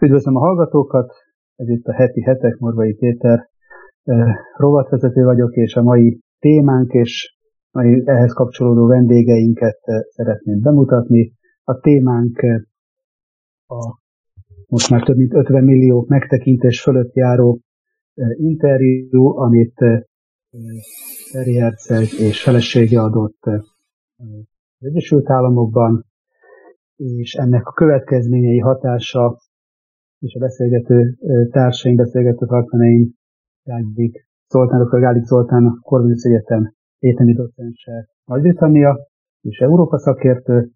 Üdvözlöm a hallgatókat, ez itt a heti hetek, Morvai Péter rovatvezető vagyok, és a mai témánk és mai ehhez kapcsolódó vendégeinket szeretném bemutatni. A témánk a most már több mint 50 millió megtekintés fölött járó interjú, amit Terry Herceg és felesége adott az Egyesült Államokban, és ennek a következményei hatása és a beszélgető társaim, beszélgető partnereim, Gálik Zoltán, dr. Gálik Zoltán, a Corvinus Egyetem egyetemi docense Nagy-Britannia és Európa szakértő.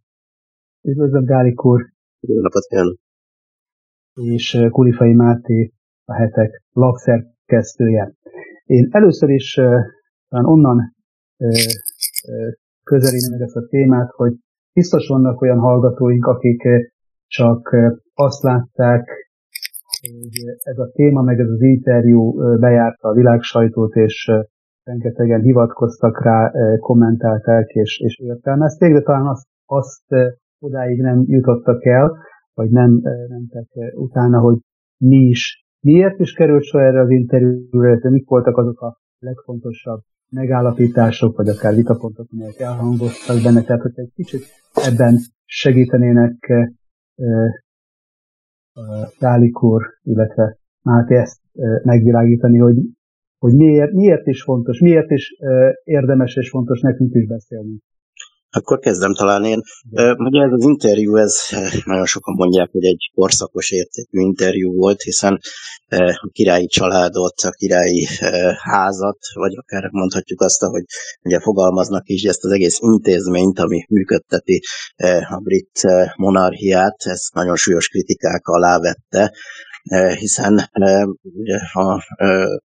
Üdvözlöm Gálik úr! Jó napot kívánok! És Kulifai Máté, a hetek lapszerkesztője. Én először is uh, onnan közelítem meg ezt a témát, hogy biztos vannak olyan hallgatóink, akik csak azt látták, ez a téma, meg ez az interjú bejárta a világsajtót, és rengetegen hivatkoztak rá, kommentálták és, és értelmezték, de talán azt, azt odáig nem jutottak el, vagy nem mentek utána, hogy mi is, miért is került sor erre az interjúra, de mik voltak azok a legfontosabb megállapítások, vagy akár vitapontok, amelyek elhangoztak benne, tehát hogy egy kicsit ebben segítenének Dálik úr, illetve Máté ezt megvilágítani, hogy, hogy miért, miért is fontos, miért is érdemes és fontos nekünk is beszélni. Akkor kezdem talán én. Ugye ez az interjú, ez nagyon sokan mondják, hogy egy korszakos értékű interjú volt, hiszen a királyi családot, a királyi házat, vagy akár mondhatjuk azt, hogy ugye fogalmaznak is ezt az egész intézményt, ami működteti a brit monarchiát, ez nagyon súlyos kritikák alá vette, hiszen ugye a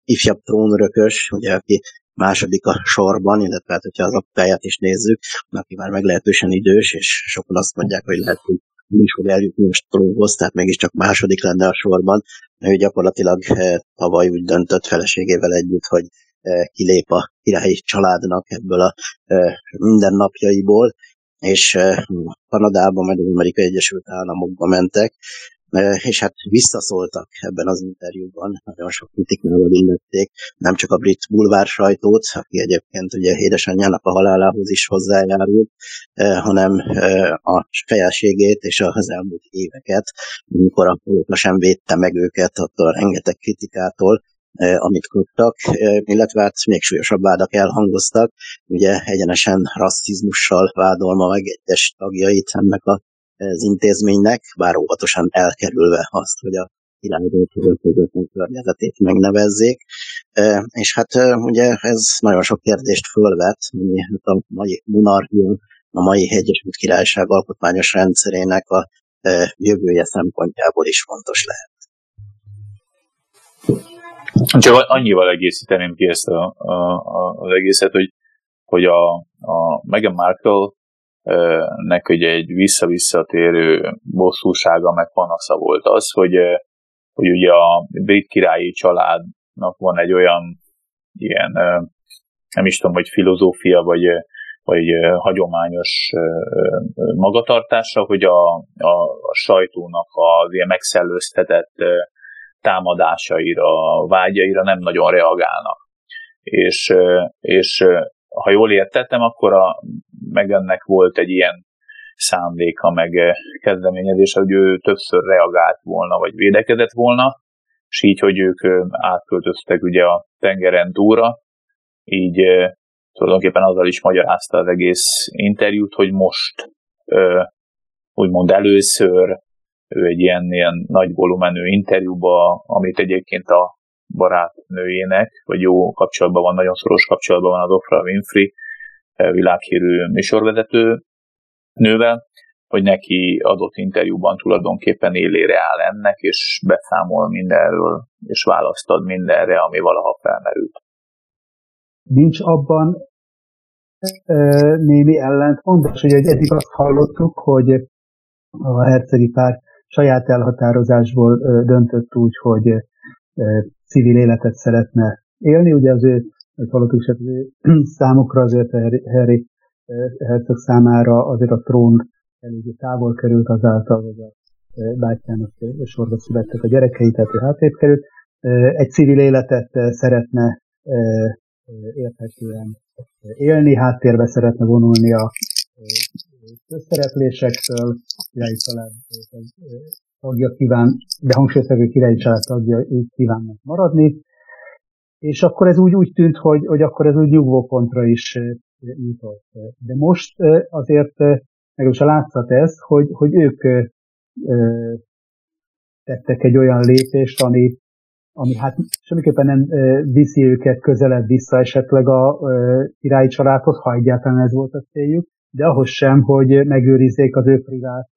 ifjabb trónörökös, ugye, aki második a sorban, illetve hát, hogyha az apkáját is nézzük, aki már meglehetősen idős, és sokan azt mondják, hogy lehet, hogy nem is fog eljutni most trónhoz, tehát mégiscsak második lenne a sorban. Ő gyakorlatilag eh, tavaly úgy döntött feleségével együtt, hogy eh, kilép a királyi családnak ebből a eh, mindennapjaiból, és Kanadába, majd az Amerikai Egyesült Államokba mentek, és hát visszaszóltak ebben az interjúban, nagyon sok kritikával illették, nem csak a brit bulvár sajtót, aki egyébként ugye édesanyjának a halálához is hozzájárult, hanem a fejelségét és az elmúlt éveket, amikor a sem védte meg őket attól a rengeteg kritikától, amit kaptak, illetve hát még súlyosabb vádak elhangoztak, ugye egyenesen rasszizmussal vádolma meg egyes tagjait ennek a az intézménynek, bár óvatosan elkerülve azt, hogy a irányító környezetét megnevezzék. És hát ugye ez nagyon sok kérdést fölvet, ami hát a mai monarchia, a mai Egyesült Királyság alkotmányos rendszerének a jövője szempontjából is fontos lehet. Csak annyival egészíteném ki ezt a, a, a, az egészet, hogy, hogy a, a Meghan Markle nek ugye egy vissza-visszatérő bosszúsága meg panasza volt az, hogy, hogy ugye a brit királyi családnak van egy olyan ilyen, nem is tudom, hogy filozófia, vagy, vagy hagyományos magatartása, hogy a, a, a sajtónak az ilyen megszellőztetett támadásaira, vágyaira nem nagyon reagálnak. És, és ha jól értettem, akkor a ennek volt egy ilyen szándéka, meg eh, kezdeményezése, hogy ő többször reagált volna, vagy védekezett volna, és így, hogy ők eh, átköltöztek ugye a tengeren túlra, így eh, tulajdonképpen azzal is magyarázta az egész interjút, hogy most úgymond először ő egy ilyen, ilyen nagy volumenű interjúba, amit egyébként a barátnőjének, vagy jó kapcsolatban van, nagyon szoros kapcsolatban van az Oprah Winfrey, eh, világhírű műsorvezető nővel, hogy neki adott interjúban tulajdonképpen élére áll ennek, és beszámol mindenről, és választ ad mindenre, ami valaha felmerült. Nincs abban e, némi ellentmondás, hogy eddig azt hallottuk, hogy a hercegi pár saját elhatározásból döntött úgy, hogy civil életet szeretne élni. Ugye az ő, hallottuk is, az ő számukra azért Harry herceg számára azért a trón eléggé távol került azáltal, hogy a bátyjának sorba születtek a gyerekei, tehát ő hátrébb került. Egy civil életet szeretne érthetően élni, háttérbe szeretne vonulni a közszereplésektől, királyi család tagja kíván, de hangsúlyozva, királyi család tagja így kívánnak maradni, és akkor ez úgy, úgy tűnt, hogy, hogy akkor ez úgy nyugvópontra is jutott. De most azért meg is a látszat ez, hogy, hogy ők tettek egy olyan lépést, ami, ami hát semmiképpen nem viszi őket közelebb vissza esetleg a királyi családhoz, ha egyáltalán ez volt a céljuk, de ahhoz sem, hogy megőrizzék az ő privát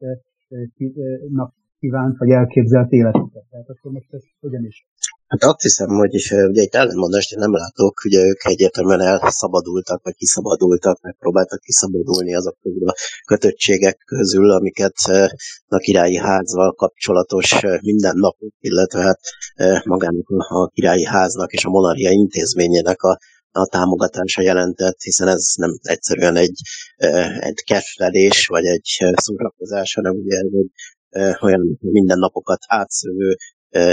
kívánt vagy elképzelt életüket. Tehát akkor most ez hogyan is? Hát azt hiszem, hogy is, ugye itt ellenmondást én nem látok, ugye ők egyértelműen elszabadultak, vagy kiszabadultak, megpróbáltak kiszabadulni azok közül a kötöttségek közül, amiket a királyi házval kapcsolatos mindennapok, illetve hát magának a királyi háznak és a monarchia intézményének a a támogatása jelentett, hiszen ez nem egyszerűen egy, egy kestelés, vagy egy szórakozás, hanem ugye egy olyan mindennapokat átszövő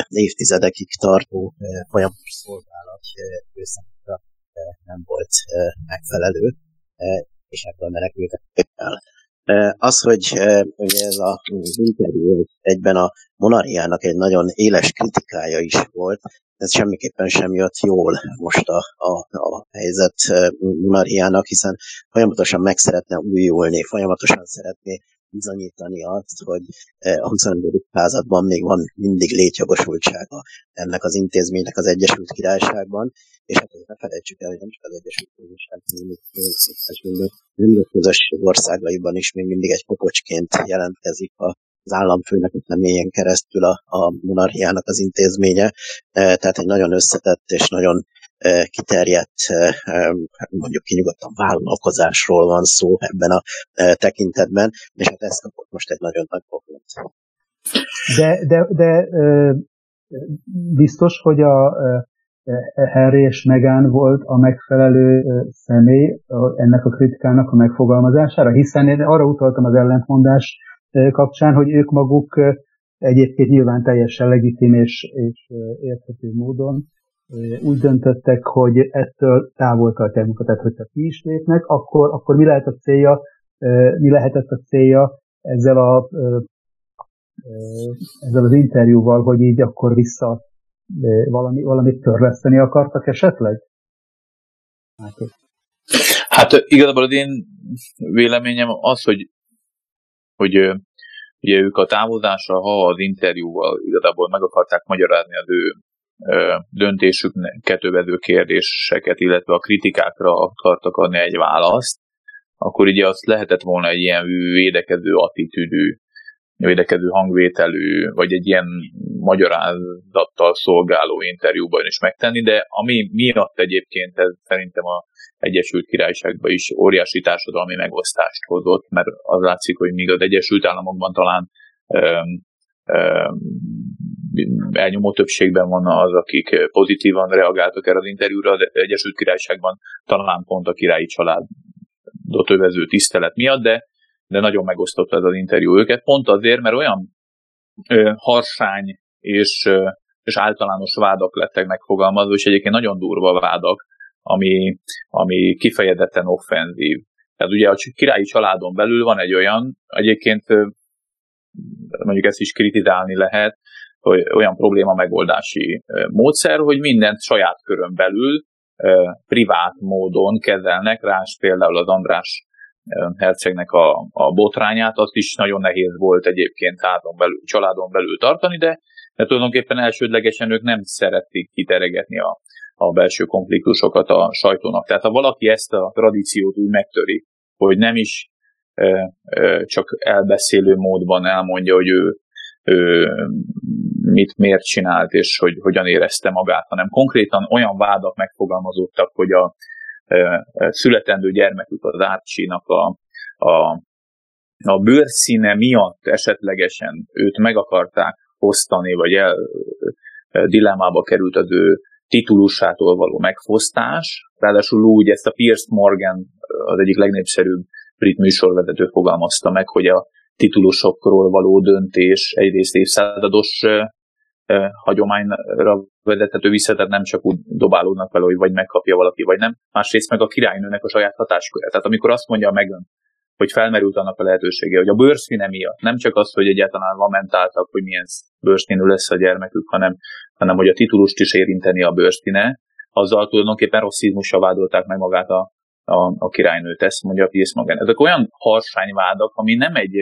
évtizedekig tartó folyamatos szolgálat őszakra nem volt megfelelő, és ebből menekültek el. Az, hogy ugye ez a, interjú egyben a monarchiának egy nagyon éles kritikája is volt, ez semmiképpen sem jött jól most a, a, a helyzet monarchiának, hiszen folyamatosan meg szeretne újulni, folyamatosan szeretné bizonyítani azt, hogy e, a 21. században még van mindig létjogosultsága ennek az intézménynek az Egyesült Királyságban, és hát ne felejtsük el, hogy nem csak az Egyesült Királyság, minden közösség országaiban is még mindig egy kokocsként jelentkezik a az államfőnek a személyen keresztül a, a monarchiának az intézménye, e, tehát egy nagyon összetett és nagyon kiterjedt, mondjuk kinyugodtan vállalkozásról van szó ebben a tekintetben, és hát ez kapott most egy nagyon nagy pofont. De, de, de biztos, hogy a Harry és Megán volt a megfelelő személy ennek a kritikának a megfogalmazására, hiszen én arra utaltam az ellentmondás kapcsán, hogy ők maguk egyébként nyilván teljesen legitim és, és érthető módon úgy döntöttek, hogy ettől távol tartják magukat, tehát hogyha ki is lépnek, akkor, akkor mi lehet a célja, mi lehetett a célja ezzel, a, ezzel az interjúval, hogy így akkor vissza valami, valamit törleszteni akartak esetleg? Hát, hát igazából az én véleményem az, hogy, hogy ugye ők a távozásra, ha az interjúval igazából meg akarták magyarázni az ő döntésüket övező kérdéseket, illetve a kritikákra akartak adni egy választ, akkor ugye azt lehetett volna egy ilyen védekező attitűdű, védekező hangvételű, vagy egy ilyen magyarázattal szolgáló interjúban is megtenni, de ami miatt egyébként ez szerintem a Egyesült Királyságban is óriási társadalmi megosztást hozott, mert az látszik, hogy míg az Egyesült Államokban talán elnyomó többségben van az, akik pozitívan reagáltak erre az interjúra, az Egyesült Királyságban talán pont a királyi családot övező tisztelet miatt, de, de nagyon megosztott ez az interjú őket, pont azért, mert olyan ö, harsány és, ö, és általános vádak lettek megfogalmazva, és egyébként nagyon durva vádak, ami, ami kifejezetten offenzív. Tehát ugye a királyi családon belül van egy olyan, egyébként mondjuk ezt is kritizálni lehet, olyan probléma megoldási módszer, hogy mindent saját körön belül privát módon kezelnek, rás például az András hercegnek a, a botrányát, azt is nagyon nehéz volt egyébként házon belül, családon belül tartani, de, de tulajdonképpen elsődlegesen ők nem szerették kiteregetni a, a belső konfliktusokat a sajtónak. Tehát ha valaki ezt a tradíciót úgy megtöri, hogy nem is csak elbeszélő módban elmondja, hogy ő, ő mit miért csinált, és hogy hogyan érezte magát, hanem konkrétan olyan vádak megfogalmazódtak, hogy a születendő gyermekük az Árcsinak a, a, a bőrszíne miatt esetlegesen őt meg akarták osztani, vagy el dilemmába került az ő titulusától való megfosztás. Ráadásul úgy ezt a Pierce Morgan, az egyik legnépszerűbb brit műsorvezető fogalmazta meg, hogy a titulusokról való döntés egyrészt évszázados hagyományra vezethető vissza, tehát nem csak úgy dobálódnak vele, hogy vagy megkapja valaki, vagy nem. Másrészt meg a királynőnek a saját hatásköre. Tehát amikor azt mondja meg hogy felmerült annak a lehetősége, hogy a bőrszíne miatt, nem csak az, hogy egyáltalán lamentáltak, hogy milyen bőrszínű lesz a gyermekük, hanem, hanem hogy a titulust is érinteni a bőrszíne, azzal tulajdonképpen rasszizmusra vádolták meg magát a, a, a királynőt, ezt mondja a Piers Morgan. Ezek olyan harsányvádak, ami nem egy,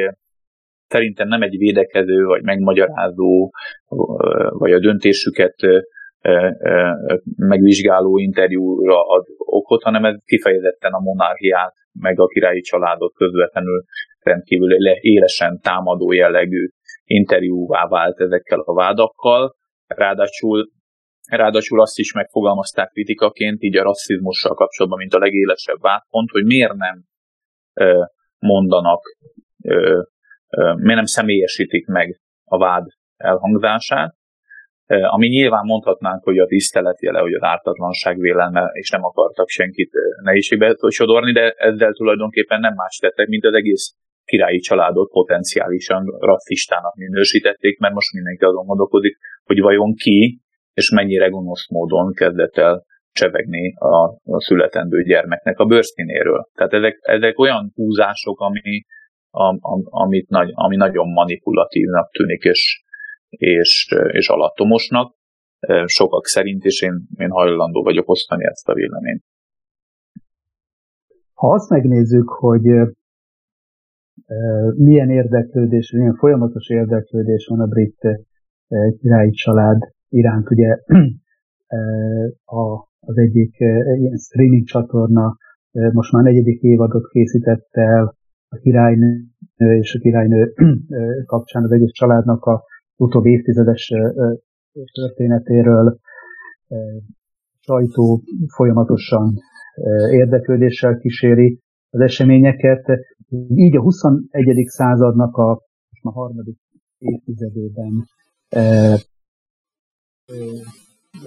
szerintem nem egy védekező, vagy megmagyarázó, vagy a döntésüket megvizsgáló interjúra ad okot, hanem ez kifejezetten a monarchiát, meg a királyi családot közvetlenül rendkívül élesen támadó jellegű interjúvá vált ezekkel a vádakkal. Ráadásul Ráadásul azt is megfogalmazták kritikaként, így a rasszizmussal kapcsolatban, mint a legélesebb vádpont, hogy miért nem mondanak, miért nem személyesítik meg a vád elhangzását, ami nyilván mondhatnánk, hogy a tisztelet jele, hogy az ártatlanság vélelme, és nem akartak senkit nehézségbe sodorni, de ezzel tulajdonképpen nem más tettek, mint az egész királyi családot potenciálisan rasszistának minősítették, mert most mindenki azon gondolkodik, hogy vajon ki és mennyire gonosz módon kezdett el csevegni a, a születendő gyermeknek a bőrszínéről. Tehát ezek, ezek olyan húzások, ami, a, a, amit nagy, ami nagyon manipulatívnak tűnik, és, és, és alattomosnak sokak szerint, és én, én hajlandó vagyok osztani ezt a véleményt. Ha azt megnézzük, hogy milyen érdeklődés, milyen folyamatos érdeklődés van a brit királyi család iránt ugye a, az egyik ilyen streaming csatorna most már negyedik évadot készített el a királynő és a királynő kapcsán az egész családnak a utóbbi évtizedes történetéről sajtó folyamatosan érdeklődéssel kíséri az eseményeket. Így a 21. századnak a, a harmadik évtizedében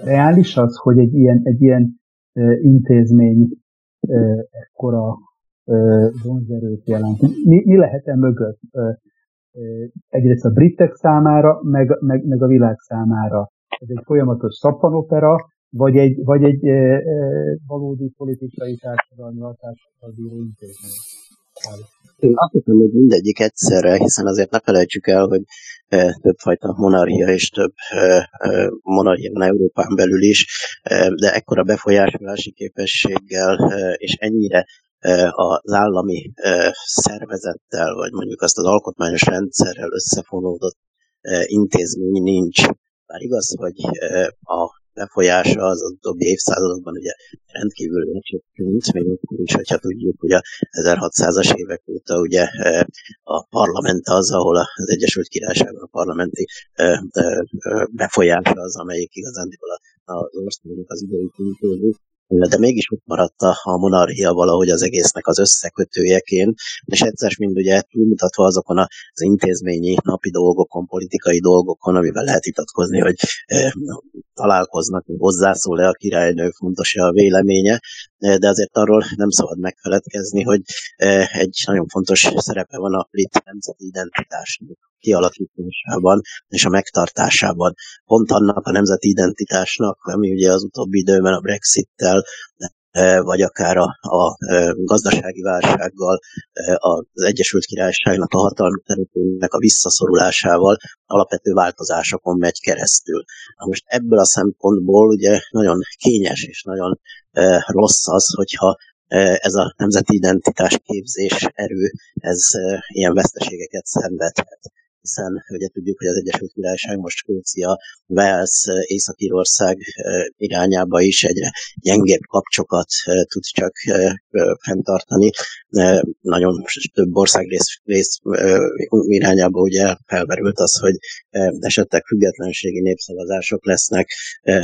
reális az, hogy egy ilyen, egy ilyen intézmény ekkora vonzerőt jelent? Mi, mi lehet e mögött? Egyrészt a britek számára, meg, meg, meg a világ számára. Ez egy folyamatos szappanopera, vagy egy, vagy egy e, e, valódi politikai társadalmi hatásokkal bíró intézmény? Én azt hiszem, hogy mindegyik egyszerre, hiszen azért ne felejtsük el, hogy többfajta monarchia és több monarchia van Európán belül is, de ekkora befolyásolási képességgel és ennyire az állami szervezettel, vagy mondjuk azt az alkotmányos rendszerrel összefonódott intézmény nincs. Bár igaz, hogy a befolyása az utóbbi évszázadokban ugye rendkívül lecsökkent, még akkor is, hogyha tudjuk, hogy a 1600-as évek óta ugye a parlament az, ahol az Egyesült Királyságban a parlamenti befolyása az, amelyik igazán az országnak az idei kultúrú, de mégis ott maradt a monarchia valahogy az egésznek az összekötőjeként, és egyszer mind ugye túlmutatva azokon az intézményi napi dolgokon, politikai dolgokon, amivel lehet itatkozni, hogy találkoznak, hozzászól-e a királynő, fontos-e a véleménye, de azért arról nem szabad megfeledkezni, hogy egy nagyon fontos szerepe van a brit nemzeti identitásnak kialakításában és a megtartásában. Pont annak a nemzeti identitásnak, ami ugye az utóbbi időben a Brexit-tel e, vagy akár a, a e, gazdasági válsággal, e, az Egyesült Királyságnak a hatalmi területének a visszaszorulásával alapvető változásokon megy keresztül. Na most ebből a szempontból ugye nagyon kényes és nagyon rossz az, hogyha ez a nemzeti identitás képzés erő, ez ilyen veszteségeket szenvedhet hiszen ugye tudjuk, hogy az Egyesült Királyság most Skócia, Wales, Észak-Írország irányába is egyre gyengébb kapcsokat tud csak fenntartani. Nagyon több ország rész, rész irányába ugye felmerült az, hogy esetleg függetlenségi népszavazások lesznek,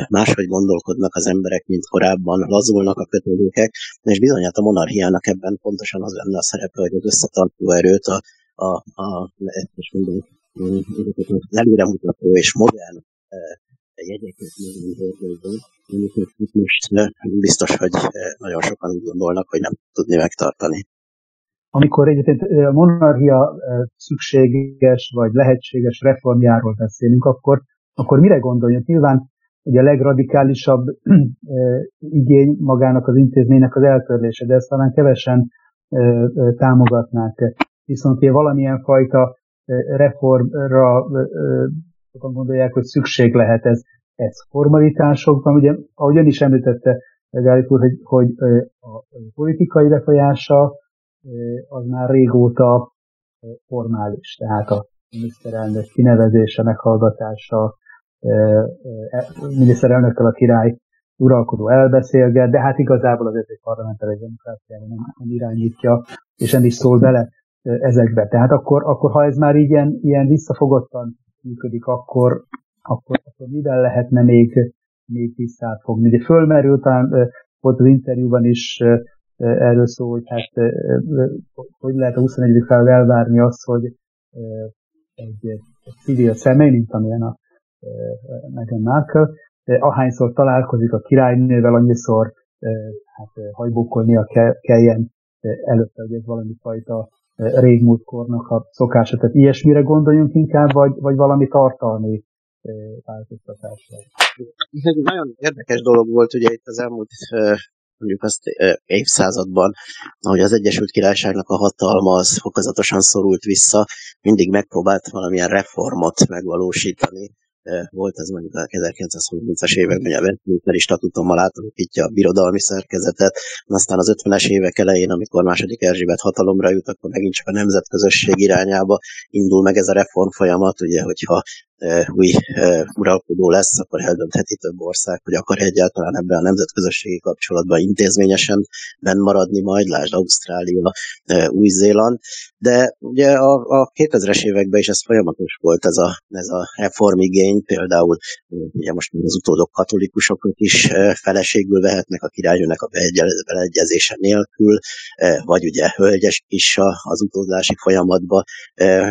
máshogy gondolkodnak az emberek, mint korábban, lazulnak a kötődőkek, és bizony hát a monarchiának ebben pontosan az lenne a szerepe, hogy az összetartó erőt, a a, a és mondom, előremutató és modern jegyeket most biztos, hogy nagyon sokan úgy gondolnak, hogy nem tudni megtartani. amikor egyébként a monarchia szükséges vagy lehetséges reformjáról beszélünk, akkor, akkor mire gondoljunk? Nyilván ugye a legradikálisabb igény magának az intézménynek az eltörlése, de ezt talán kevesen támogatnák. Viszont ugye valamilyen fajta reformra sokan gondolják, hogy szükség lehet ez, ez formalitásokban. Ugye, ahogy ön is említette, Gálik úr, hogy, hogy a politikai befolyása az már régóta formális, tehát a miniszterelnök kinevezése, meghallgatása, e, miniszterelnökkel a király uralkodó elbeszélget, de hát igazából az egy parlamentári demokráciára nem, nem irányítja, és nem is szól bele ezekbe. Tehát akkor, akkor ha ez már ilyen, ilyen visszafogottan működik, akkor, akkor, akkor mivel lehetne még, még visszafogni? Ugye fölmerült, talán volt az interjúban is erről szó, hogy hát hogy lehet a 21. század elvárni azt, hogy egy, civil személy, mint amilyen a Meghan Markle, ahányszor találkozik a királynővel, annyiszor hát hajbókolnia kelljen előtte, hogy ez valami fajta régmúlt kornak a szokása. Tehát ilyesmire gondoljunk inkább, vagy, vagy valami tartalmi változtatásra. Ez egy nagyon érdekes dolog volt ugye itt az elmúlt mondjuk azt évszázadban, ahogy az Egyesült Királyságnak a hatalma az fokozatosan szorult vissza, mindig megpróbált valamilyen reformot megvalósítani, volt az mondjuk a 1930-as években a Westminsteri statutummal átalakítja a birodalmi szerkezetet, aztán az 50-es évek elején, amikor második Erzsébet hatalomra jut, akkor megint csak a nemzetközösség irányába indul meg ez a reform folyamat, ugye, hogyha új uralkodó lesz, akkor eldöntheti több ország, hogy akar egyáltalán ebben a nemzetközösségi kapcsolatban intézményesen benn maradni majd, lásd Ausztrália, Új-Zéland, de ugye a, a 2000-es években is ez folyamatos volt, ez a, ez a reformigény, például ugye most az utódok katolikusokat is feleségül vehetnek a királynőnek a beleegyezése nélkül, vagy ugye hölgyes is az utódlási folyamatba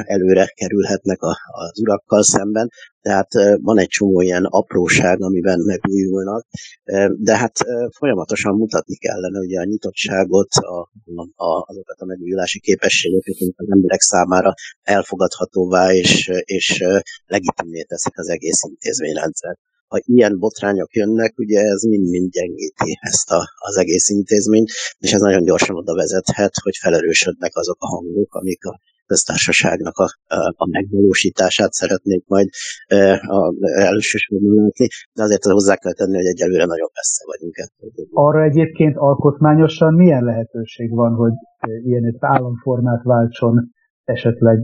előre kerülhetnek az urakkal szemben, szemben, tehát van egy csomó ilyen apróság, amiben megújulnak, de hát folyamatosan mutatni kellene ugye a nyitottságot, a, a, azokat a megújulási képességeket, amik az emberek számára elfogadhatóvá és, és legitimé teszik az egész intézményrendszer. Ha ilyen botrányok jönnek, ugye ez mind-mind gyengíti ezt a, az egész intézményt, és ez nagyon gyorsan oda vezethet, hogy felerősödnek azok a hangok, amik a köztársaságnak a, a megvalósítását szeretnék majd a, elsősorban látni, de azért hozzá kell tenni, hogy egyelőre nagyon messze vagyunk ettől. Arra egyébként alkotmányosan milyen lehetőség van, hogy ilyen egy államformát váltson esetleg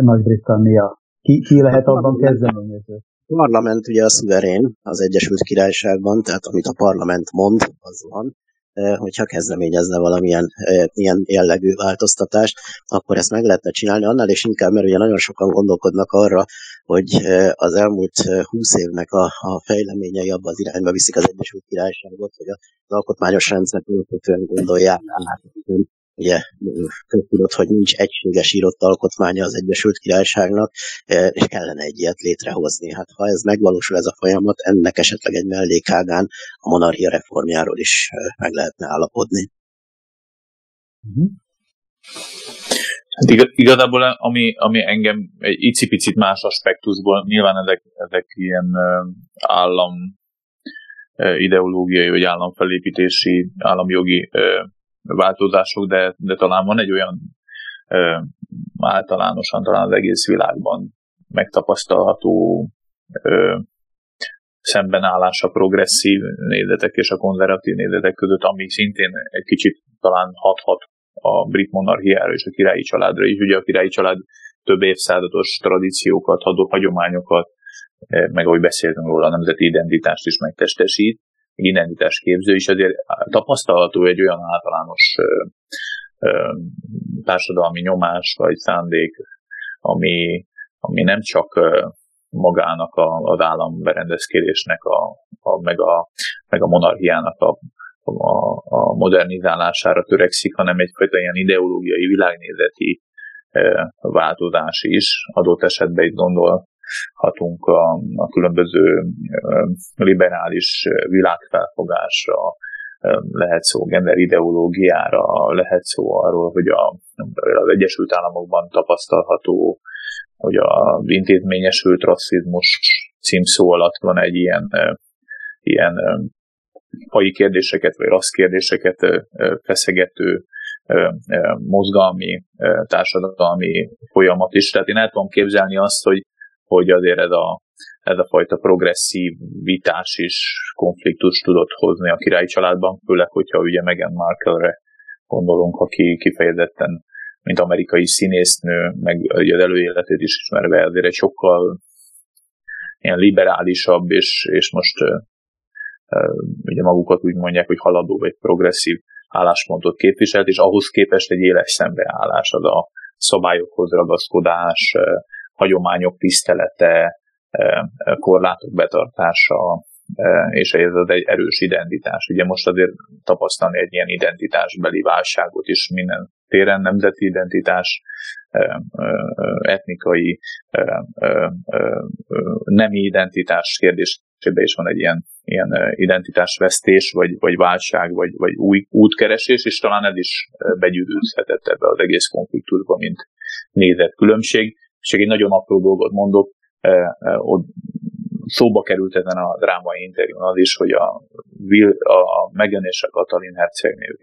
Nagy-Britannia? Ki, ki lehet abban kezdeményező? A parlament ugye a szuverén az Egyesült Királyságban, tehát amit a parlament mond, az van hogyha kezdeményezne valamilyen ilyen jellegű változtatást, akkor ezt meg lehetne csinálni, annál is inkább, mert ugye nagyon sokan gondolkodnak arra, hogy az elmúlt húsz évnek a, a fejleményei abban az irányba viszik az Egyesült Királyságot, hogy az alkotmányos rendszert alapvetően gondolják át, ugye köztudott, hogy nincs egységes írott alkotmánya az Egyesült Királyságnak, és kellene egy ilyet létrehozni. Hát ha ez megvalósul ez a folyamat, ennek esetleg egy mellékágán a monarchia reformjáról is meg lehetne állapodni. Uh-huh. Hát igaz, igazából ami, ami engem egy icipicit más aspektusból, nyilván ezek, ezek ilyen állam ideológiai vagy államfelépítési, államjogi változások, de, de talán van egy olyan ö, általánosan talán az egész világban megtapasztalható ö, szembenállás a progresszív nézetek és a konzervatív nézetek között, ami szintén egy kicsit talán hathat a brit monarchiára és a királyi családra is. Ugye a királyi család több évszázados tradíciókat, hagyományokat, meg ahogy beszéltünk róla, a nemzeti identitást is megtestesít, identitásképző is azért tapasztalható egy olyan általános társadalmi nyomás vagy szándék, ami, ami nem csak magának a, az államberendezkedésnek, a, a, meg, a, meg a monarchiának a, a, a modernizálására törekszik, hanem egyfajta ilyen ideológiai, világnézeti változás is. Adott esetben itt gondol hatunk a, a különböző liberális világfelfogásra, lehet szó gender ideológiára, lehet szó arról, hogy a, az Egyesült Államokban tapasztalható, hogy a intézményesült rasszizmus címszó alatt van egy ilyen, ilyen fai kérdéseket vagy rassz kérdéseket feszegető mozgalmi, társadalmi folyamat is. Tehát én el tudom képzelni azt, hogy, hogy azért ez a, ez a fajta progresszív vitás is konfliktus tudott hozni a királyi családban, főleg, hogyha ugye Meghan Markle-re gondolunk, aki kifejezetten, mint amerikai színésznő, meg ugye az előéletét is ismerve, azért egy sokkal ilyen liberálisabb, és, és most ugye magukat úgy mondják, hogy haladó vagy progresszív álláspontot képviselt, és ahhoz képest egy éles szembeállás, az a szabályokhoz ragaszkodás, hagyományok tisztelete, korlátok betartása, és ez az egy erős identitás. Ugye most azért tapasztalni egy ilyen identitásbeli válságot is minden téren, nemzeti identitás, etnikai, nemi identitás kérdésében is van egy ilyen, ilyen identitásvesztés, vagy, vagy válság, vagy, vagy új útkeresés, és talán ez is begyűrűzhetett ebbe az egész konfliktusba, mint nézett különbség. És egy nagyon apró dolgot mondok, ott szóba került ezen a drámai interjún az is, hogy a, és a Katalin hercegnők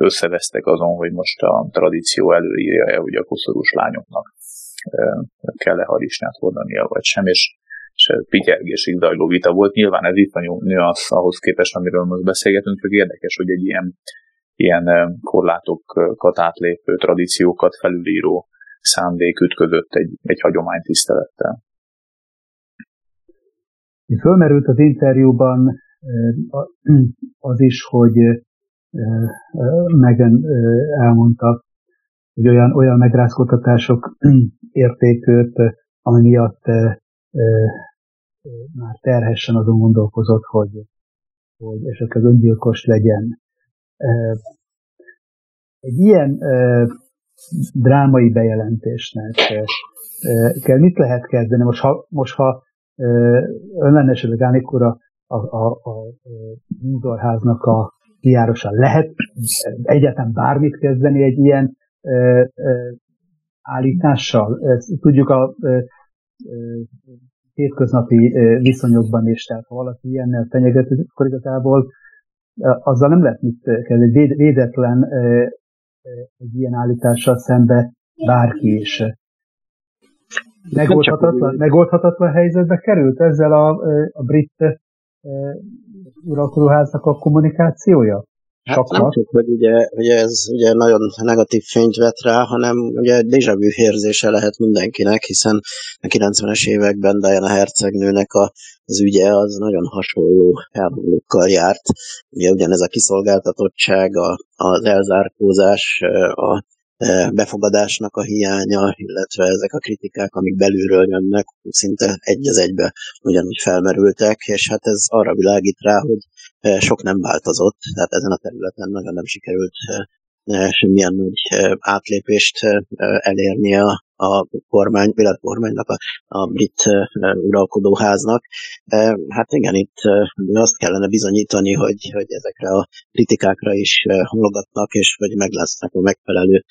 összevesztek azon, hogy most a tradíció előírja-e, hogy a koszorús lányoknak kell-e harisnyát hordania, vagy sem, és, és pityergésig zajló vita volt. Nyilván ez itt a nüansz ahhoz képest, amiről most beszélgetünk, csak érdekes, hogy egy ilyen, ilyen korlátokat átlépő tradíciókat felülíró szándék ütközött egy, egy tisztelettel. Fölmerült az interjúban az is, hogy Megan elmondta, hogy olyan, olyan megrázkodtatások értékőt, ami miatt már terhessen azon gondolkozott, hogy, hogy esetleg öngyilkos legyen. Egy ilyen drámai bejelentésnek kell mit lehet kezdeni? Most ha, most, ha ön lenne esetleg Ánikor a, a, a, a háznak a kiárosan lehet egyáltalán bármit kezdeni egy ilyen állítással? Tudjuk a hétköznapi viszonyokban is, tehát ha valaki ilyennel fenyegető, akkor igazából azzal nem lehet mit kezdeni. Védetlen egy ilyen állítással szembe bárki is. Megoldhatatlan, megoldhatatlan helyzetbe került ezzel a, a brit uralkodóháznak a kommunikációja? Hát nem csak, hogy ugye, ugye ez ugye nagyon negatív fényt vet rá, hanem ugye déjà vu érzése lehet mindenkinek, hiszen a 90-es években Diana hercegnőnek a, az ügye az nagyon hasonló elmúlókkal járt. Ugye ugyanez a kiszolgáltatottság, a, az elzárkózás, a befogadásnak a hiánya, illetve ezek a kritikák, amik belülről jönnek, szinte egy az egybe ugyanúgy felmerültek, és hát ez arra világít rá, hogy sok nem változott, tehát ezen a területen nagyon nem sikerült semmilyen nagy átlépést elérni a, a kormány, kormánynak, a, a brit uralkodóháznak. Hát igen, itt azt kellene bizonyítani, hogy, hogy ezekre a kritikákra is hallgatnak, és hogy meg lesznek a megfelelő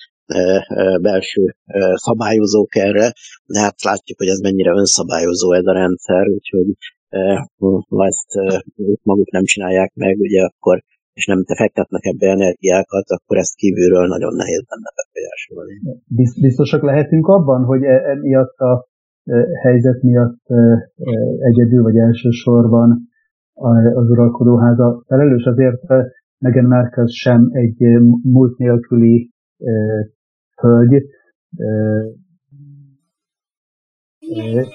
belső szabályozók erre, de hát látjuk, hogy ez mennyire önszabályozó ez a rendszer, úgyhogy ha ezt maguk nem csinálják meg, ugye akkor és nem te fektetnek ebbe energiákat, akkor ezt kívülről nagyon nehéz lenne befolyásolni. Biztosak lehetünk abban, hogy e, miatt a helyzet miatt egyedül vagy elsősorban az uralkodóháza felelős, azért Meghan Markle sem egy múlt nélküli hölgy,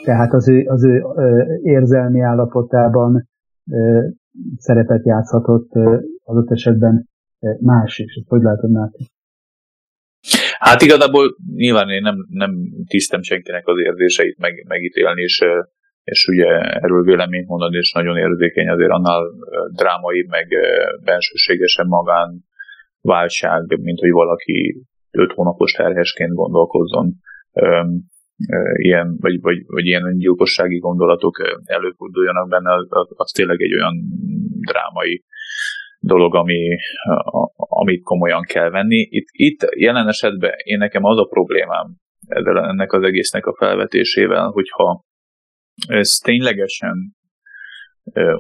tehát az ő, az ő érzelmi állapotában szerepet játszhatott adott esetben más is. Ezt hogy látod, Náti? Hát igazából nyilván én nem, nem tisztem senkinek az érzéseit meg, megítélni, és, és ugye erről véleményt mondani, és nagyon érzékeny azért annál drámai, meg bensőségesen magán válság, mint hogy valaki öt hónapos terhesként gondolkozzon ilyen, vagy, vagy, vagy ilyen öngyilkossági gondolatok előforduljanak benne, az, az tényleg egy olyan drámai dolog, ami, amit komolyan kell venni. Itt, itt jelen esetben én nekem az a problémám ezzel ennek az egésznek a felvetésével, hogyha ez ténylegesen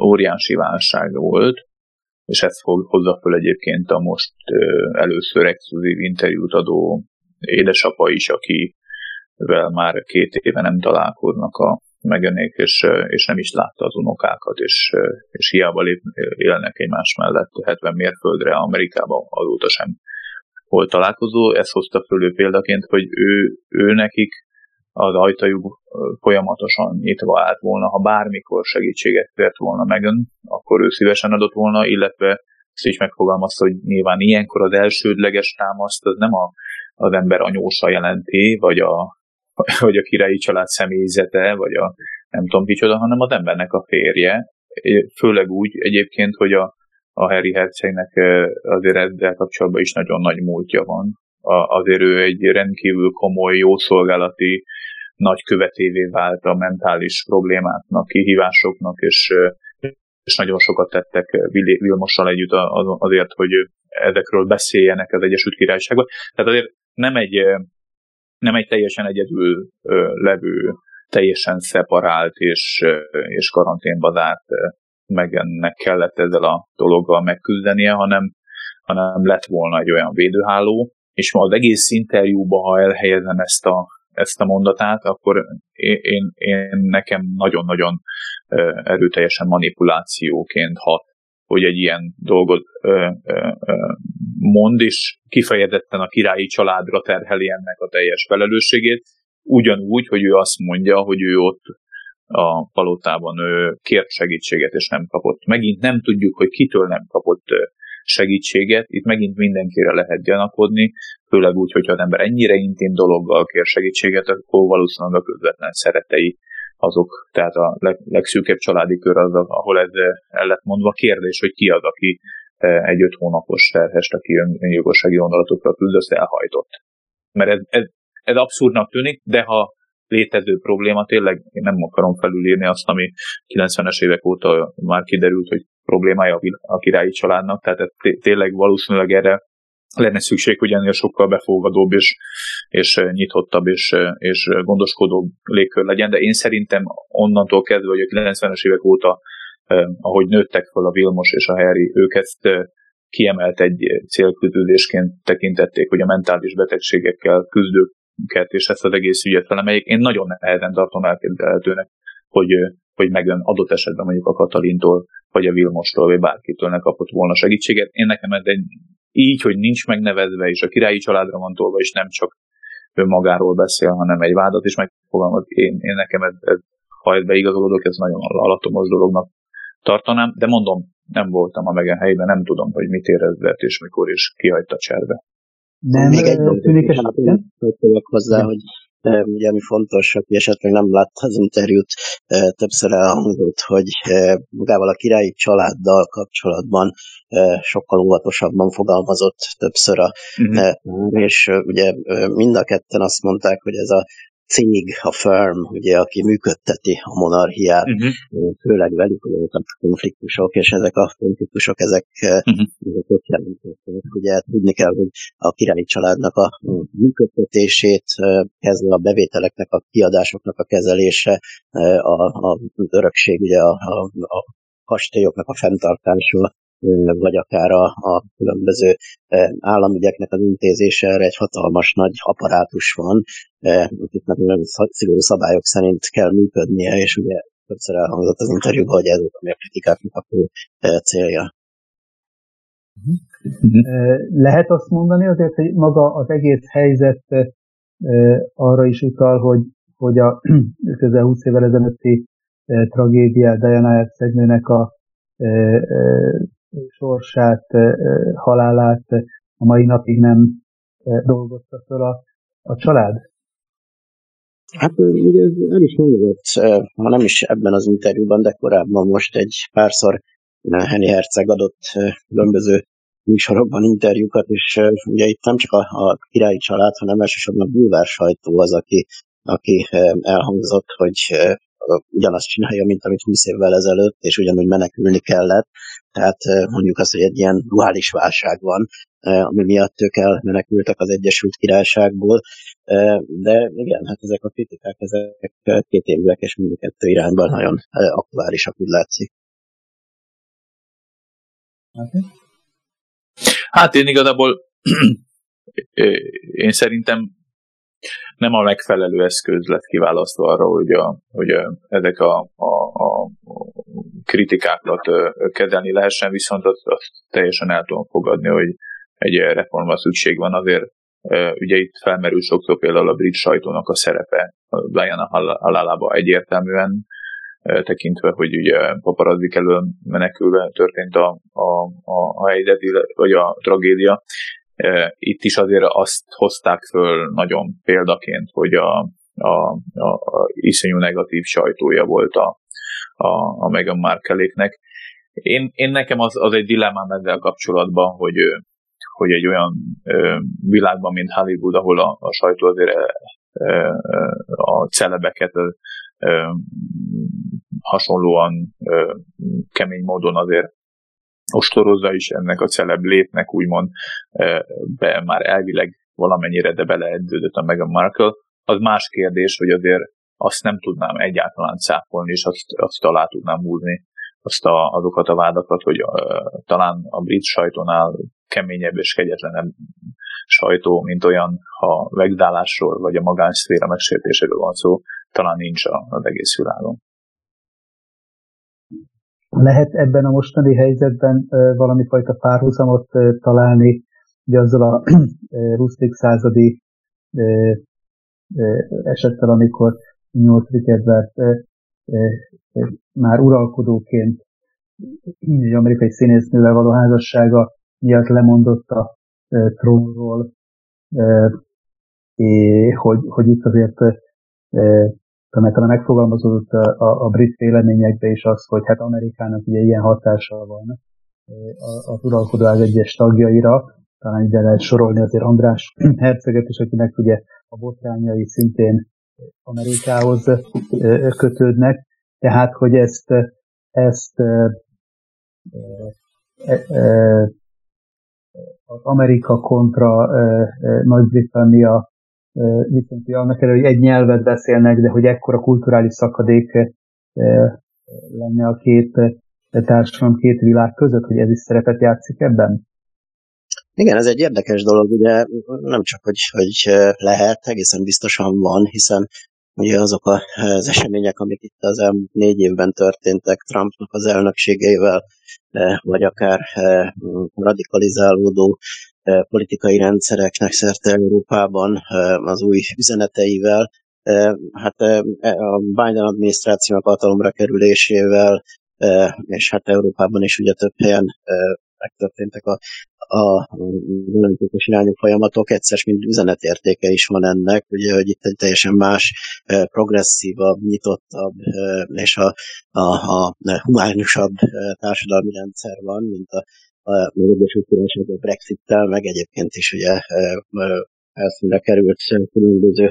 óriási válság volt, és ezt hozza föl egyébként a most először exkluzív interjút adó édesapa is, akivel már két éve nem találkoznak a megenék, és, és nem is látta az unokákat, és, és hiába lép, élnek egymás mellett 70 mérföldre Amerikában azóta sem volt találkozó. Ezt hozta föl ő példaként, hogy ő, ő nekik az ajtajuk folyamatosan nyitva állt volna, ha bármikor segítséget kért volna megön, akkor ő szívesen adott volna, illetve ezt is megfogalmazta, hogy nyilván ilyenkor az elsődleges támaszt az nem a, az ember anyósa jelenti, vagy a, vagy a királyi család személyzete, vagy a nem tudom kicsoda, hanem az embernek a férje. Főleg úgy egyébként, hogy a, a Harry Hercegnek azért ezzel kapcsolatban is nagyon nagy múltja van. A, azért ő egy rendkívül komoly, jószolgálati nagykövetévé vált a mentális problémáknak, kihívásoknak, és, és nagyon sokat tettek Vilmossal együtt azért, hogy ezekről beszéljenek az Egyesült Királyságban. Tehát azért nem egy nem egy teljesen egyedül levő, teljesen szeparált és, és karanténba zárt ennek kellett ezzel a dologgal megküzdenie, hanem, hanem lett volna egy olyan védőháló, és ma az egész interjúban, ha elhelyezem ezt a, ezt a mondatát, akkor én, én, én nekem nagyon-nagyon erőteljesen manipulációként hat hogy egy ilyen dolgot mond, és kifejezetten a királyi családra terheli ennek a teljes felelősségét, ugyanúgy, hogy ő azt mondja, hogy ő ott a palotában ő kért segítséget, és nem kapott. Megint nem tudjuk, hogy kitől nem kapott segítséget, itt megint mindenkire lehet gyanakodni, főleg úgy, hogyha az ember ennyire intim dologgal kér segítséget, akkor valószínűleg a közvetlen szeretei azok, tehát a leg, legszűkebb családi kör az, ahol ez el lett mondva. Kérdés, hogy ki az, aki e, egy öt hónapos terhest, aki öngyilkossági gondolatokra küzdött, elhajtott. Mert ez, ez, ez abszurdnak tűnik, de ha létező probléma, tényleg én nem akarom felülírni azt, ami 90-es évek óta már kiderült, hogy problémája a királyi családnak, tehát tényleg valószínűleg erre lenne szükség, hogy ennél sokkal befogadóbb és, és nyitottabb és, és gondoskodóbb légkör legyen, de én szerintem onnantól kezdve, hogy a 90-es évek óta, eh, ahogy nőttek fel a Vilmos és a Harry, ők ezt eh, kiemelt egy célkütőzésként tekintették, hogy a mentális betegségekkel küzdőket és ezt az egész ügyet felemeljék. Én nagyon nehezen tartom elképzelhetőnek, hogy, hogy megön adott esetben mondjuk a Katalintól, vagy a Vilmostól, vagy bárkitől ne kapott volna segítséget. Én nekem ez egy így, hogy nincs megnevezve, és a királyi családra van tolva, és nem csak önmagáról beszél, hanem egy vádat is megfogalmaz. Én, én nekem ez, ez, ha ezt beigazolódok, ez nagyon alatomos dolognak tartanám, de mondom, nem voltam a megen helyben, nem tudom, hogy mit érezzett, és mikor is kihagyta cserbe. Nem, Még egy dolog, hogy hozzá, hogy ugye ami fontos, aki esetleg nem látta az interjút, többször elhangzott, hogy magával a királyi családdal kapcsolatban sokkal óvatosabban fogalmazott többször, a, uh-huh. és ugye mind a ketten azt mondták, hogy ez a cég, a firm, ugye, aki működteti a monarchiát, uh-huh. főleg velük voltak konfliktusok, és ezek a konfliktusok, ezek, uh-huh. ezek ott jelentettek. Ugye tudni kell, hogy a királyi családnak a működtetését, kezdve a bevételeknek, a kiadásoknak a kezelése, a, a örökség, ugye a, a, a kastélyoknak a fenntartása, vagy akár a, a különböző államügyeknek az intézése, erre egy hatalmas nagy apparátus van, akiknek nagyon szigorú szabályok szerint kell működnie, és ugye többször elhangzott az interjúban, hogy ez ami a kritikáknak a fő célja. Lehet azt mondani azért, hogy maga az egész helyzet arra is utal, hogy, hogy a közel 20 évvel ezelőtti tragédia Diana Ercegnőnek a sorsát, halálát a mai napig nem dolgozta fel a, a család? Hát ugye el is mondott, ha nem is ebben az interjúban, de korábban most egy párszor Henny Herceg adott különböző műsorokban interjúkat, és ugye itt nem csak a, a királyi család, hanem elsősorban a bulvár sajtó az, aki, aki elhangzott, hogy ugyanazt csinálja, mint amit 20 évvel ezelőtt, és ugyanúgy menekülni kellett. Tehát mondjuk azt, hogy egy ilyen duális válság van, ami miatt ők elmenekültek az Egyesült Királyságból. De igen, hát ezek a kritikák, ezek két évek, és mindkettő irányban nagyon aktuálisak, úgy látszik. Hát én igazából én szerintem nem a megfelelő eszköz lett kiválasztva arra, hogy, a, hogy ezek a, a, a kritikákat kezelni lehessen, viszont azt, azt teljesen el tudom fogadni, hogy egy reformra szükség van, azért ugye itt felmerül sokszor például a brit sajtónak a szerepe Diana halálába egyértelműen tekintve, hogy ugye paparazzik elől menekülve történt a, a, a, a helyzet, vagy a tragédia. Itt is azért azt hozták föl nagyon példaként, hogy a, a, a, a iszonyú negatív sajtója volt a, a, a Meghan Markeléknek. Én, én nekem az, az egy dilemmám ezzel kapcsolatban, hogy, hogy egy olyan ö, világban, mint Hollywood, ahol a, a sajtó azért ö, a celebeket ö, hasonlóan ö, kemény módon azért ostorozza is ennek a celeb létnek, úgymond be már elvileg valamennyire, de beleedződött a Meghan Markle. Az más kérdés, hogy azért azt nem tudnám egyáltalán cáfolni, és azt, azt alá tudnám húzni azt a, azokat a vádakat, hogy uh, talán a brit sajtónál keményebb és kegyetlenebb sajtó, mint olyan, ha vegzálásról vagy a magánszféra megsértéséről van szó, talán nincs az egész világon. Lehet ebben a mostani helyzetben valami fajta párhuzamot találni, ugye azzal a 20. századi esettel, amikor 8. Edward már uralkodóként egy amerikai színésznővel való házassága miatt lemondott a trónról, hogy, hogy itt azért mert talán megfogalmazódott a, a, a brit véleményekbe is az, hogy hát Amerikának ugye ilyen hatása van az uralkodóág egyes tagjaira, talán ide lehet sorolni azért András herceget is, akinek ugye a botrányai szintén Amerikához kötődnek, tehát hogy ezt, ezt az Amerika kontra Nagy-Britannia viszont annak elő, hogy egy nyelvet beszélnek, de hogy ekkora kulturális szakadék lenne a két társadalom, két világ között, hogy ez is szerepet játszik ebben? Igen, ez egy érdekes dolog, ugye nem csak, hogy, hogy lehet, egészen biztosan van, hiszen ugye azok az események, amik itt az elmúlt négy évben történtek Trumpnak az elnökségével, vagy akár radikalizálódó politikai rendszereknek szerte Európában az új üzeneteivel, hát a Biden adminisztrációnak hatalomra kerülésével, és hát Európában is ugye több helyen megtörténtek a, a jelentékes irányú folyamatok, egyszer mint üzenetértéke is van ennek, ugye, hogy itt egy teljesen más, progresszívabb, nyitottabb és a, a, a humánusabb társadalmi rendszer van, mint a, a Egyesült a Brexit-tel, meg egyébként is ugye felszínre került különböző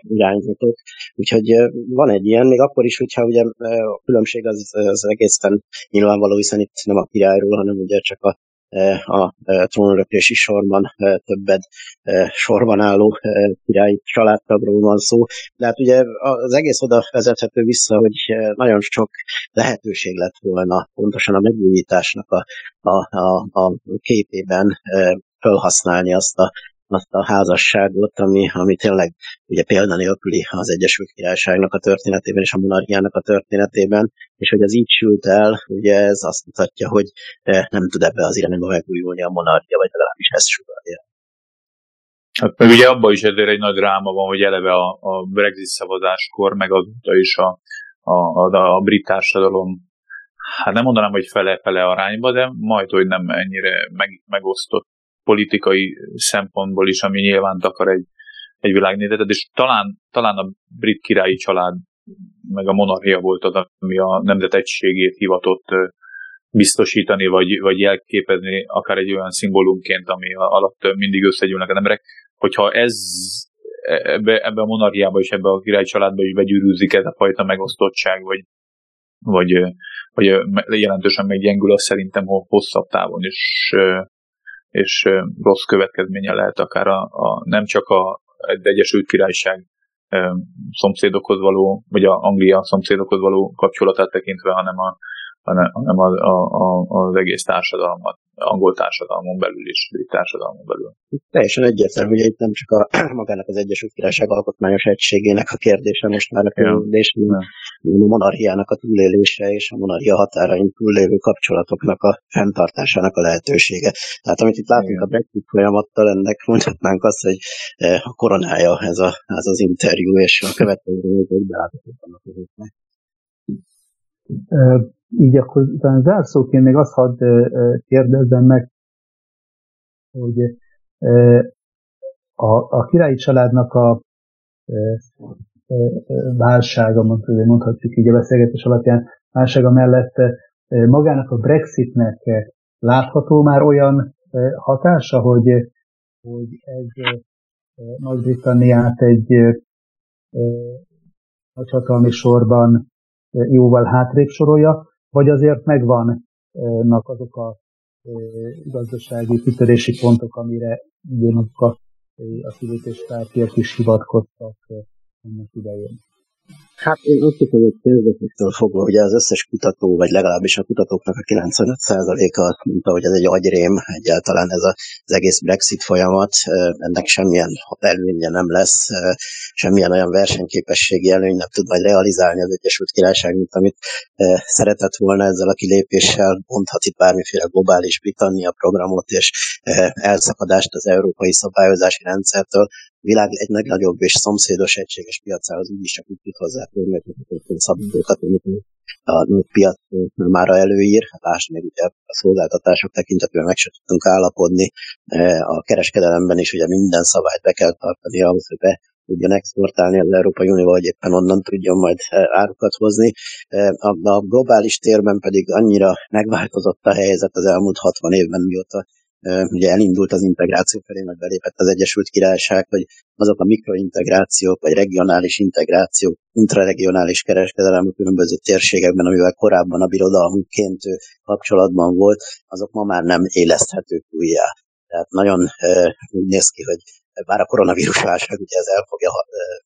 irányzatok. Úgyhogy van egy ilyen, még akkor is, hogyha ugye a különbség az, az egészen nyilvánvaló, hiszen itt nem a királyról, hanem ugye csak a a trónöröklési sorban többed sorban álló királyi családtagról van szó. De hát ugye az egész oda vezethető vissza, hogy nagyon sok lehetőség lett volna pontosan a megújításnak a, a, a, a képében felhasználni azt a azt a házasságot, ami, ami tényleg ugye példanélküli az Egyesült Királyságnak a történetében és a monarchiának a történetében, és hogy az így sült el, ugye ez azt mutatja, hogy eh, nem tud ebbe az irányba megújulni a monarchia, vagy legalábbis ezt sugalja. Hát meg ugye abban is ezért egy nagy dráma van, hogy eleve a, a Brexit szavazáskor, meg azóta is a, a, a, a brit társadalom, hát nem mondanám, hogy fele-fele arányba, de majd, hogy nem ennyire meg, megosztott politikai szempontból is, ami nyilván takar egy, egy világnézetet, és talán, talán a brit királyi család meg a monarchia volt az, ami a nemzet egységét hivatott biztosítani, vagy, vagy jelképezni akár egy olyan szimbólumként, ami alatt mindig összegyűlnek az emberek. Hogyha ez, ebbe, ebbe a monarchiába és ebbe a király családba is begyűrűzik ez a fajta megosztottság, vagy, vagy, vagy jelentősen meggyengül, az szerintem hosszabb távon is és rossz következménye lehet akár a, a nem csak a, egy Egyesült Királyság szomszédokhoz való, vagy a Anglia szomszédokhoz való kapcsolatát tekintve, hanem, a, hanem a, a, a, az egész társadalmat angol társadalmon belül is, brit társadalmon belül. Teljesen egyértelmű, hogy itt nem csak a magának az Egyesült Királyság alkotmányos egységének a kérdése most már a kérdés, ja. a monarchiának a túlélése és a monarchia határain túllévő kapcsolatoknak a fenntartásának a lehetősége. Tehát amit itt látunk Igen. a Brexit folyamattal, ennek mondhatnánk azt, hogy eh, a koronája ez, a, ez az interjú, és a következő nézők közöttnek. Így akkor utána zárszóként még azt hadd kérdezzem meg, hogy a, a királyi családnak a válsága, mondhatjuk így a beszélgetés alapján, válsága mellett magának a Brexitnek látható már olyan hatása, hogy, hogy ez Nagy-Britanniát egy nagyhatalmi sorban jóval hátrébb sorolja, vagy azért megvannak azok a gazdasági kitörési pontok, amire ugyanazok a, a kilépéspártiak is hivatkoztak ennek idején. Hát én azt hiszem, hogy kezdetektől fogva, ugye az összes kutató, vagy legalábbis a kutatóknak a 95%-a azt mondta, hogy ez egy agyrém, egyáltalán ez az egész Brexit folyamat, ennek semmilyen előnye nem lesz, semmilyen olyan versenyképességi előny nem tud majd realizálni az Egyesült Királyság, mint amit szeretett volna ezzel a kilépéssel, mondhat itt bármiféle globális Britannia programot és elszakadást az európai szabályozási rendszertől, világ egy legnagyobb és szomszédos egységes piacához úgyis csak úgy tud hozzá természetesen szabályokat, amit a piac már előír, hát lásd meg ugye a szolgáltatások tekintetében meg sem tudtunk állapodni. A kereskedelemben is ugye minden szabályt be kell tartani ahhoz, hogy be tudjon exportálni az Európai Unió, vagy éppen onnan tudjon majd árukat hozni. A, a globális térben pedig annyira megváltozott a helyzet az elmúlt 60 évben, mióta ugye elindult az integráció felé, meg belépett az Egyesült Királyság, hogy azok a mikrointegrációk, vagy regionális integrációk, intraregionális kereskedelem különböző térségekben, amivel korábban a birodalmunkként kapcsolatban volt, azok ma már nem éleszthetők újjá. Tehát nagyon úgy néz ki, hogy bár a koronavírus válság ugye ez el fogja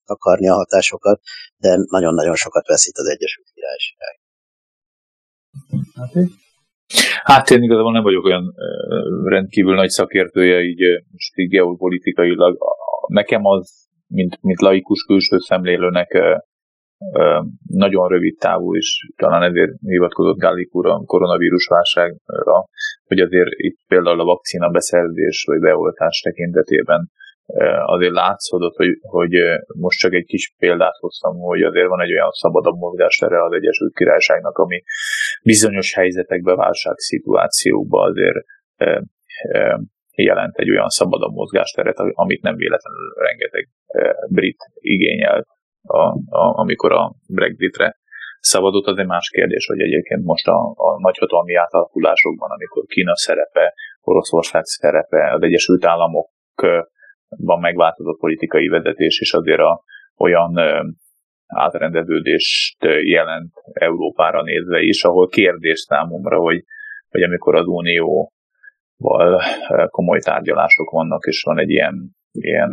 takarni a hatásokat, de nagyon-nagyon sokat veszít az Egyesült Királyság. Hát, Hát én igazából nem vagyok olyan rendkívül nagy szakértője, így most így geopolitikailag. Nekem az, mint, mint laikus külső szemlélőnek nagyon rövid távú, és talán ezért hivatkozott Gálik úr a koronavírus válságra, hogy azért itt például a vakcina beszerzés vagy beoltás tekintetében azért látszódott, hogy, hogy most csak egy kis példát hoztam, hogy azért van egy olyan szabadabb mozgástere az Egyesült Királyságnak, ami bizonyos helyzetekben, válságszituációkban azért jelent egy olyan szabadabb mozgásteret, amit nem véletlenül rengeteg brit igényelt, a, a, amikor a Brexitre szabadott, az egy más kérdés, hogy egyébként most a, a nagyhatalmi átalakulásokban, amikor Kína szerepe, Oroszország szerepe, az Egyesült Államok van megváltozott politikai vezetés, és azért a, olyan átrendeződést jelent Európára nézve is, ahol kérdés számomra, hogy, hogy amikor az Unióval komoly tárgyalások vannak, és van egy ilyen, ilyen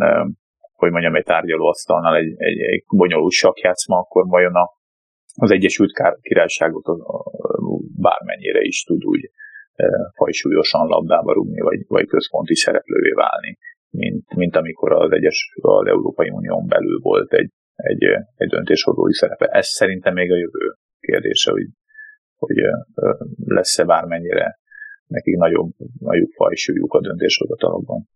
hogy mondjam, egy tárgyalóasztalnál egy, egy, egy bonyolult sakjátszma, akkor vajon a, az Egyesült Királyságot bármennyire is tud úgy fajsúlyosan labdába rúgni, vagy, vagy központi szereplővé válni mint, mint amikor az egyes az Európai Unión belül volt egy, egy, egy döntéshozói szerepe. Ez szerintem még a jövő kérdése, hogy, hogy lesz-e bármennyire nekik nagyobb, nagyobb fajsúlyuk a döntéshozatalokban.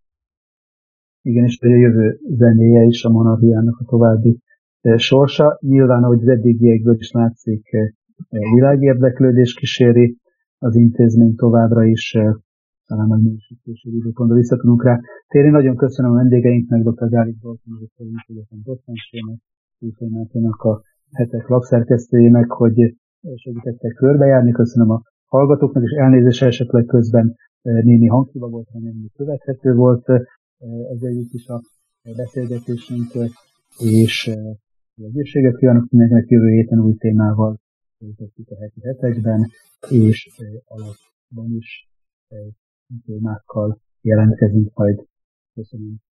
Igen, és a jövő zenéje is a monarchiának a további sorsa. Nyilván, ahogy az eddigiekből is látszik, világérdeklődés kíséri az intézmény továbbra is talán nagy minősítésű időpontban vissza tudunk rá térni. Nagyon köszönöm a vendégeinknek, dr. Gálik Bolton, a Egyetem docensének, Szűfei Máténak a hetek lapszerkesztőjének, hogy segítettek körbejárni. Köszönöm a hallgatóknak, és elnézést esetleg közben eh, némi hanghiba volt, hanem követhető volt. Eh, ez egyik is a beszélgetésünket, és egészséget kívánok mindenkinek jövő héten új témával folytatjuk a heti hetekben, és alapban is témákkal jelentkezünk majd. Köszönöm.